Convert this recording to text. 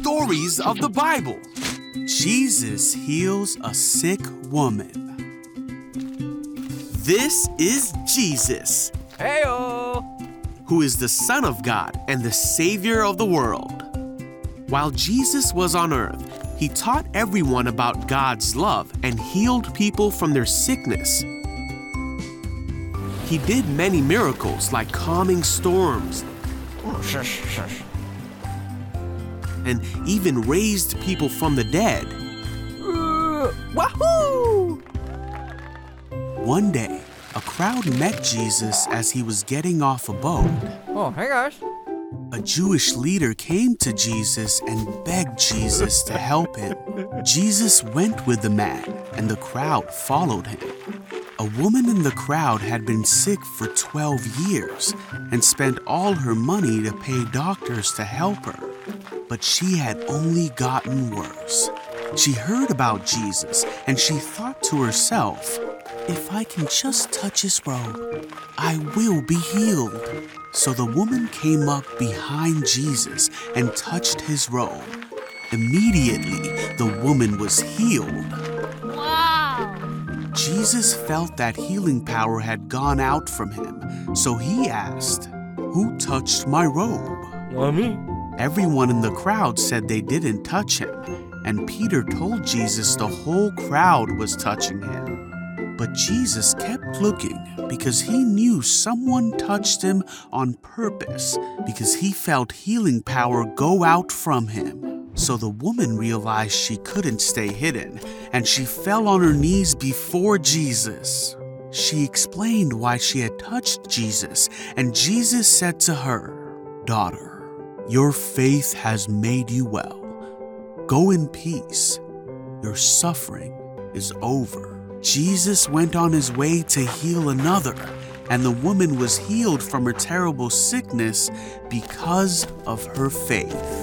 stories of the Bible. Jesus heals a sick woman. This is Jesus, Heyo! who is the Son of God and the Savior of the world. While Jesus was on earth, he taught everyone about God's love and healed people from their sickness. He did many miracles like calming storms oh, Shush, shush. And even raised people from the dead. Uh, wahoo! One day, a crowd met Jesus as he was getting off a boat. Oh, hey guys. A Jewish leader came to Jesus and begged Jesus to help him. Jesus went with the man, and the crowd followed him. A woman in the crowd had been sick for 12 years and spent all her money to pay doctors to help her. But she had only gotten worse. She heard about Jesus and she thought to herself, if I can just touch his robe, I will be healed. So the woman came up behind Jesus and touched his robe. Immediately, the woman was healed. Wow! Jesus felt that healing power had gone out from him, so he asked, Who touched my robe? Mommy? Everyone in the crowd said they didn't touch him, and Peter told Jesus the whole crowd was touching him. But Jesus kept looking because he knew someone touched him on purpose because he felt healing power go out from him. So the woman realized she couldn't stay hidden and she fell on her knees before Jesus. She explained why she had touched Jesus, and Jesus said to her, Daughter, your faith has made you well. Go in peace. Your suffering is over. Jesus went on his way to heal another, and the woman was healed from her terrible sickness because of her faith.